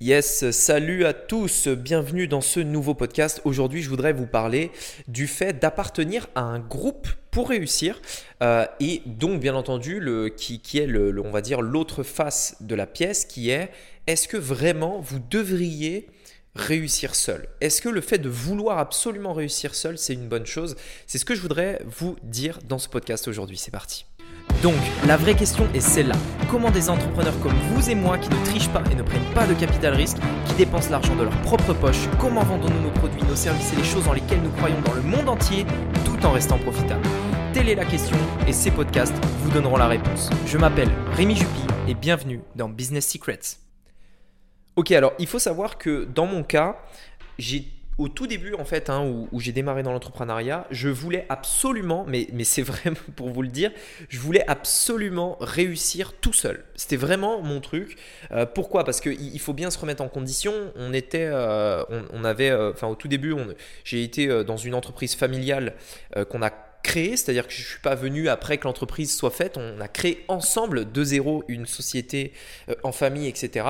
Yes, salut à tous, bienvenue dans ce nouveau podcast. Aujourd'hui, je voudrais vous parler du fait d'appartenir à un groupe pour réussir euh, et donc bien entendu le, qui, est le, on va dire l'autre face de la pièce qui est est-ce que vraiment vous devriez réussir seul? Est-ce que le fait de vouloir absolument réussir seul, c'est une bonne chose? C'est ce que je voudrais vous dire dans ce podcast aujourd'hui. C'est parti. Donc, la vraie question est celle-là. Comment des entrepreneurs comme vous et moi qui ne trichent pas et ne prennent pas de capital risque, qui dépensent l'argent de leur propre poche, comment vendons-nous nos produits, nos services et les choses dans lesquelles nous croyons dans le monde entier tout en restant profitables Telle est la question et ces podcasts vous donneront la réponse. Je m'appelle Rémi Juppy et bienvenue dans Business Secrets. Ok, alors il faut savoir que dans mon cas, j'ai au tout début, en fait, hein, où, j'ai démarré dans l'entrepreneuriat, je voulais absolument, mais, c'est vraiment pour vous le dire, je voulais absolument réussir tout seul. C'était vraiment mon truc. Euh, pourquoi? Parce qu'il faut bien se remettre en condition. On était, euh, on, avait, euh, enfin, au tout début, j'ai été dans une entreprise familiale qu'on a créée, c'est-à-dire que je ne suis pas venu après que l'entreprise soit faite. On a créé ensemble de zéro une société en famille, etc.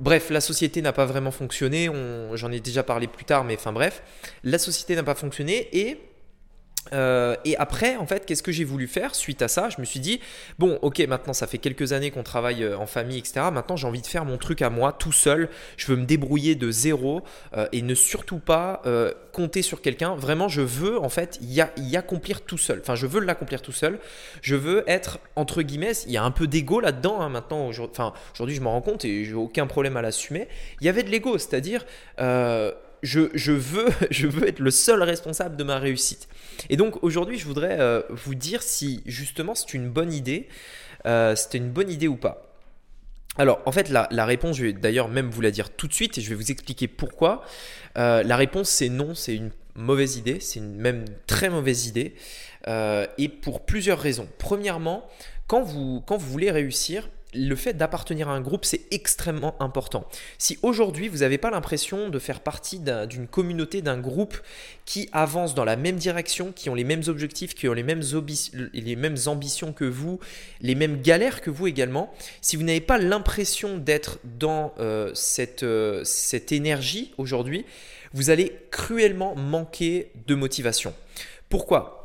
Bref, la société n'a pas vraiment fonctionné. J'en ai déjà parlé plus tard, mais enfin bref, la société n'a pas fonctionné et euh, et après, en fait, qu'est-ce que j'ai voulu faire suite à ça? Je me suis dit, bon, ok, maintenant ça fait quelques années qu'on travaille euh, en famille, etc. Maintenant, j'ai envie de faire mon truc à moi, tout seul. Je veux me débrouiller de zéro euh, et ne surtout pas compter sur quelqu'un. Vraiment, je veux en fait y, accomplir tout seul. Enfin, je veux l'accomplir tout seul. Je veux être entre guillemets. Il y a un peu d'ego là-dedans. Hein, maintenant, aujourd'hui, enfin, je m'en rends compte et j'ai aucun problème à l'assumer. Il y avait de l'ego, c'est-à-dire je, veux, être le seul responsable de ma réussite. Et donc aujourd'hui, je voudrais euh, vous dire si justement c'est une bonne idée, euh, c'était une bonne idée ou pas. Alors en fait, la, réponse, je vais d'ailleurs même vous la dire tout de suite et je vais vous expliquer pourquoi. Euh, la réponse c'est non, c'est une mauvaise idée, c'est une même très mauvaise idée. et pour plusieurs raisons. Premièrement, quand vous voulez réussir, le fait d'appartenir à un groupe, c'est extrêmement important. Si aujourd'hui, vous n'avez pas l'impression de faire partie d'une communauté, d'un groupe qui avance dans la même direction, qui ont les mêmes objectifs, qui ont les mêmes, ambitions que vous, les mêmes galères que vous également, si vous n'avez pas l'impression d'être dans euh, euh, cette énergie aujourd'hui, vous allez cruellement manquer de motivation. Pourquoi?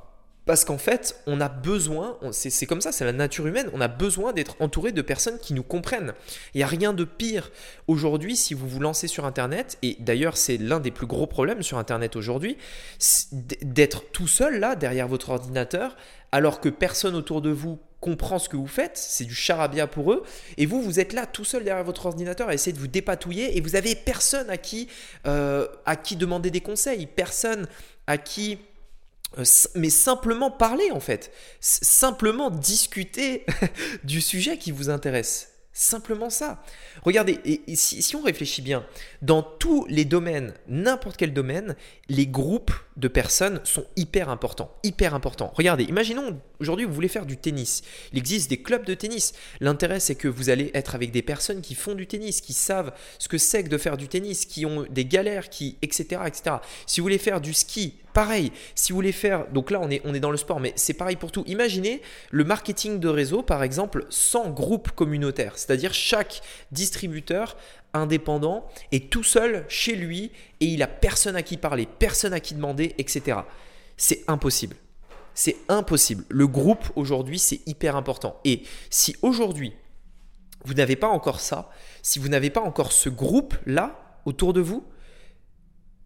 Parce qu'en fait, on a besoin, c'est comme ça, c'est la nature humaine, on a besoin d'être entouré de personnes qui nous comprennent. Il n'y a rien de pire aujourd'hui si vous vous lancez sur Internet, et d'ailleurs c'est l'un des plus gros problèmes sur Internet aujourd'hui, d'être tout seul là, derrière votre ordinateur, alors que personne autour de vous comprend ce que vous faites, c'est du charabia pour eux, et vous, vous êtes là tout seul derrière votre ordinateur à essayer de vous dépatouiller, et vous avez personne à qui, euh, à qui demander des conseils, personne à qui mais simplement parler en fait, simplement discuter du sujet qui vous intéresse. Simplement ça. Regardez, si, on réfléchit bien, dans tous les domaines, n'importe quel domaine, les groupes de personnes sont hyper importants. Hyper importants. Regardez, imaginons aujourd'hui vous voulez faire du tennis. Il existe des clubs de tennis. L'intérêt c'est que vous allez être avec des personnes qui font du tennis, qui savent ce que c'est que de faire du tennis, qui ont des galères, qui etc. etc. Si vous voulez faire du ski, Pareil, si vous voulez faire, donc là on est, on est dans le sport, mais c'est pareil pour tout. Imaginez le marketing de réseau, par exemple, sans groupe communautaire, c'est-à-dire chaque distributeur indépendant est tout seul chez lui et il a personne à qui parler, personne à qui demander, etc. C'est impossible. C'est impossible. Le groupe aujourd'hui, c'est hyper important. Et si aujourd'hui, vous n'avez pas encore ça, si vous n'avez pas encore ce groupe-là autour de vous,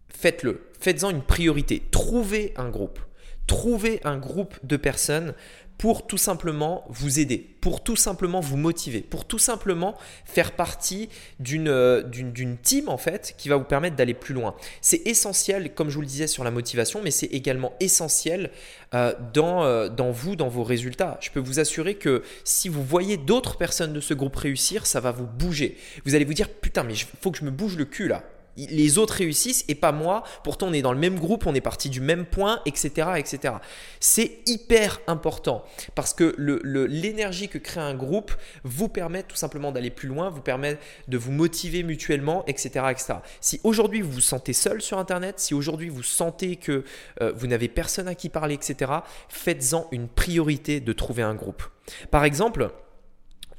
faites-le. Faites-en une priorité. Trouvez un groupe. Trouvez un groupe de personnes pour tout simplement vous aider, pour tout simplement vous motiver, pour tout simplement faire partie d'une d'une team en fait qui va vous permettre d'aller plus loin. C'est essentiel, comme je vous le disais sur la motivation, mais c'est également essentiel euh, dans, euh, dans vous, dans vos résultats. Je peux vous assurer que si vous voyez d'autres personnes de ce groupe réussir, ça va vous bouger. Vous allez vous dire putain mais il faut que je me bouge le cul là les autres réussissent et pas moi. Pourtant, on est dans le même groupe, on est parti du même point, etc. etc. C'est hyper important parce que l'énergie que crée un groupe vous permet tout simplement d'aller plus loin, vous permet de vous motiver mutuellement, etc. etc. Si aujourd'hui vous vous sentez seul sur Internet, si aujourd'hui vous sentez que euh, vous n'avez personne à qui parler, etc., faites-en une priorité de trouver un groupe. Par exemple,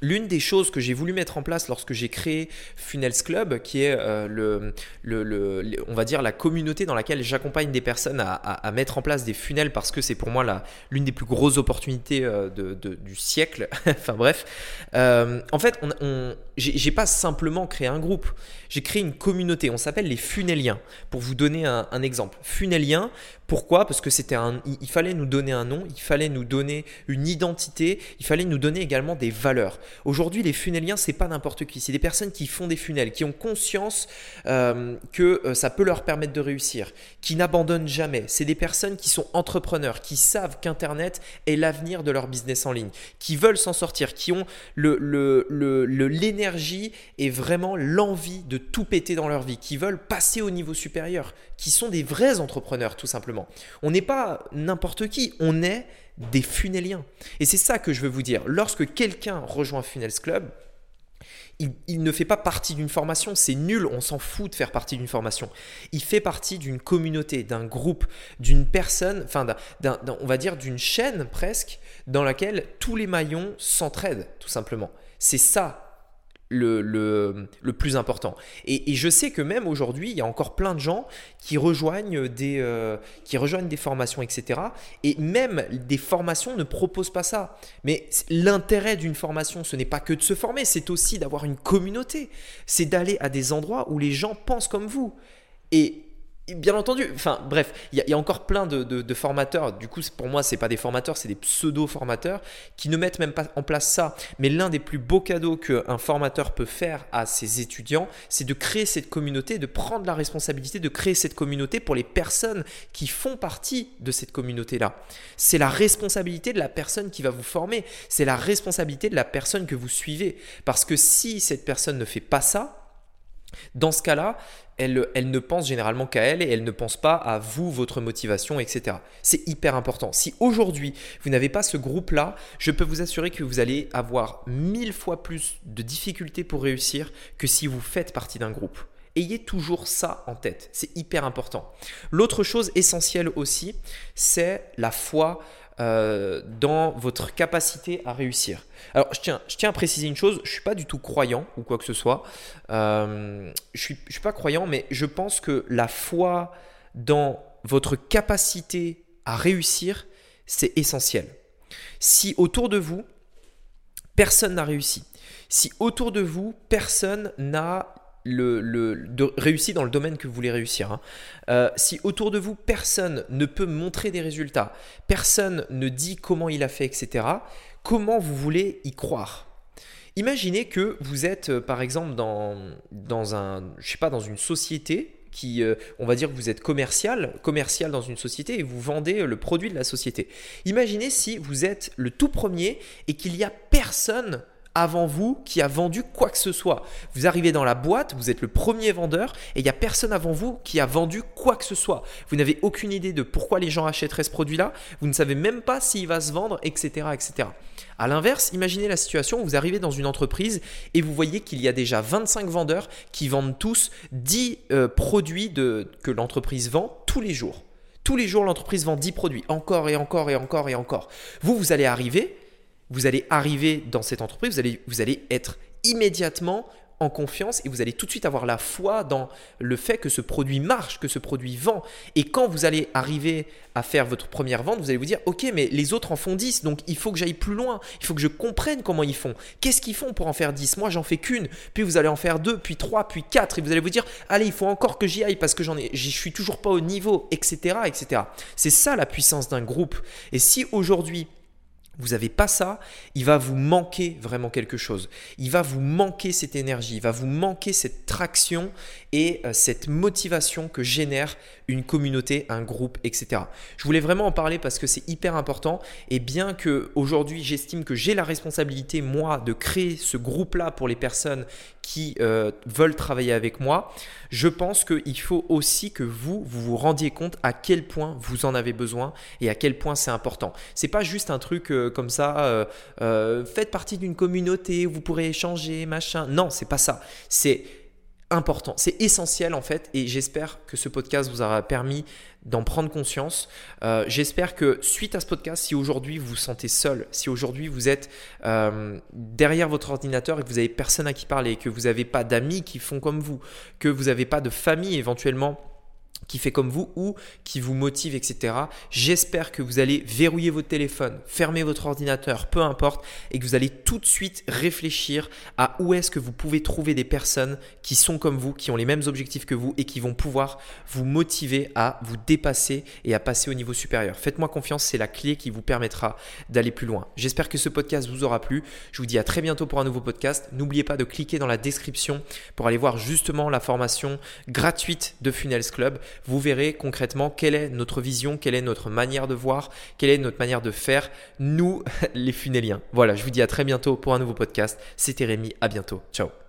L'une des choses que j'ai voulu mettre en place lorsque j'ai créé Funnels Club, qui est euh, le, on va dire la communauté dans laquelle j'accompagne des personnes à, mettre en place des funnels parce que c'est pour moi l'une des plus grosses opportunités euh, du siècle. enfin bref, euh, en fait, on, on j'ai pas simplement créé un groupe, j'ai créé une communauté. On s'appelle les Funneliens. Pour vous donner un, un exemple, Funneliens, pourquoi? Parce que c'était un, il fallait nous donner un nom, il fallait nous donner une identité, il fallait nous donner également des valeurs. Aujourd'hui, les funneliens, c'est pas n'importe qui, c'est des personnes qui font des funnels, qui ont conscience euh, que euh, ça peut leur permettre de réussir, qui n'abandonnent jamais. C'est des personnes qui sont entrepreneurs, qui savent qu'Internet est l'avenir de leur business en ligne, qui veulent s'en sortir, qui ont l'énergie et vraiment l'envie de tout péter dans leur vie, qui veulent passer au niveau supérieur, qui sont des vrais entrepreneurs tout simplement. On n'est pas n'importe qui, on est des funneliens. Et c'est ça que je veux vous dire. Lorsque quelqu'un rejoint Funnels Club, il, ne fait pas partie d'une formation, c'est nul, on s'en fout de faire partie d'une formation. Il fait partie d'une communauté, d'un groupe, d'une personne, enfin, on va dire d'une chaîne presque, dans laquelle tous les maillons s'entraident, tout simplement. C'est ça le, le, plus important. Et, je sais que même aujourd'hui, il y a encore plein de gens qui rejoignent des, euh, qui rejoignent des formations, etc. Et même des formations ne proposent pas ça. Mais l'intérêt d'une formation, ce n'est pas que de se former, c'est aussi d'avoir une communauté. C'est d'aller à des endroits où les gens pensent comme vous. Et Bien entendu, enfin bref, il y, a encore plein de, formateurs, du coup pour moi c'est pas des formateurs, c'est des pseudo-formateurs qui ne mettent même pas en place ça. Mais l'un des plus beaux cadeaux qu'un formateur peut faire à ses étudiants, c'est de créer cette communauté, de prendre la responsabilité de créer cette communauté pour les personnes qui font partie de cette communauté-là. C'est la responsabilité de la personne qui va vous former, c'est la responsabilité de la personne que vous suivez. Parce que si cette personne ne fait pas ça, dans ce cas-là, elle, ne pense généralement qu'à elle et elle ne pense pas à vous, votre motivation, etc. C'est hyper important. Si aujourd'hui, vous n'avez pas ce groupe-là, je peux vous assurer que vous allez avoir mille fois plus de difficultés pour réussir que si vous faites partie d'un groupe. Ayez toujours ça en tête, c'est hyper important. L'autre chose essentielle aussi, c'est la foi euh, dans votre capacité à réussir. Alors, je tiens, je tiens à préciser une chose, je ne suis pas du tout croyant ou quoi que ce soit. Euh, je ne je suis pas croyant, mais je pense que la foi dans votre capacité à réussir, c'est essentiel. Si autour de vous, personne n'a réussi, si autour de vous, personne n'a le, dans le domaine que vous voulez réussir. Hein. Euh, si autour de vous, personne ne peut montrer des résultats, personne ne dit comment il a fait, etc., comment vous voulez y croire? Imaginez que vous êtes, euh, par exemple, dans, dans, un, je sais pas, dans une société qui, euh, on va dire que vous êtes commercial, commercial dans une société et vous vendez le produit de la société. Imaginez si vous êtes le tout premier et qu'il n'y a personne avant vous qui a vendu quoi que ce soit. Vous arrivez dans la boîte, vous êtes le premier vendeur et il n'y a personne avant vous qui a vendu quoi que ce soit. Vous n'avez aucune idée de pourquoi les gens achèteraient ce produit-là, vous ne savez même pas s'il va se vendre, etc. etc. À l'inverse, imaginez la situation où vous arrivez dans une entreprise et vous voyez qu'il y a déjà 25 vendeurs qui vendent tous 10 euh, produits que l'entreprise vend tous les jours. Tous les jours, l'entreprise vend 10 produits, encore et encore et encore et encore. Vous, vous allez arriver, vous allez arriver dans cette entreprise, vous allez, vous allez être immédiatement en confiance et vous allez tout de suite avoir la foi dans le fait que ce produit marche, que ce produit vend. Et quand vous allez arriver à faire votre première vente, vous allez vous dire, ok, mais les autres en font 10, donc il faut que j'aille plus loin, il faut que je comprenne comment ils font. Qu'est-ce qu'ils font pour en faire 10 Moi, j'en fais qu'une, puis vous allez en faire deux, puis trois, puis quatre, et vous allez vous dire, allez, il faut encore que j'y aille parce que j'en ai, je suis toujours pas au niveau, etc., etc. C'est ça la puissance d'un groupe. Et si aujourd'hui vous n'avez pas ça, il va vous manquer vraiment quelque chose. Il va vous manquer cette énergie, il va vous manquer cette traction et euh, cette motivation que génère une communauté, un groupe, etc. Je voulais vraiment en parler parce que c'est hyper important et bien que aujourd'hui j'estime que j'ai la responsabilité moi de créer ce groupe-là pour les personnes qui euh, veulent travailler avec moi, je pense qu'il faut aussi que vous, vous vous rendiez compte à quel point vous en avez besoin et à quel point c'est important. C'est pas juste un truc euh, comme ça, faites partie d'une communauté, vous pourrez échanger, machin. Non, c'est pas ça. C'est important, c'est essentiel en fait et j'espère que ce podcast vous aura permis d'en prendre conscience. Euh, j'espère que suite à ce podcast, si aujourd'hui vous vous sentez seul, si aujourd'hui vous êtes euh, derrière votre ordinateur et que vous n'avez personne à qui parler, que vous n'avez pas d'amis qui font comme vous, que vous n'avez pas de famille éventuellement qui fait comme vous ou qui vous motive, etc. J'espère que vous allez verrouiller votre téléphone, fermer votre ordinateur, peu importe, et que vous allez tout de suite réfléchir à où est-ce que vous pouvez trouver des personnes qui sont comme vous, qui ont les mêmes objectifs que vous et qui vont pouvoir vous motiver à vous dépasser et à passer au niveau supérieur. Faites-moi confiance, c'est la clé qui vous permettra d'aller plus loin. J'espère que ce podcast vous aura plu. Je vous dis à très bientôt pour un nouveau podcast. N'oubliez pas de cliquer dans la description pour aller voir justement la formation gratuite de Funnels Club vous verrez concrètement quelle est notre vision, quelle est notre manière de voir, quelle est notre manière de faire, nous les funéliens. Voilà, je vous dis à très bientôt pour un nouveau podcast. C'était Rémi, à bientôt. Ciao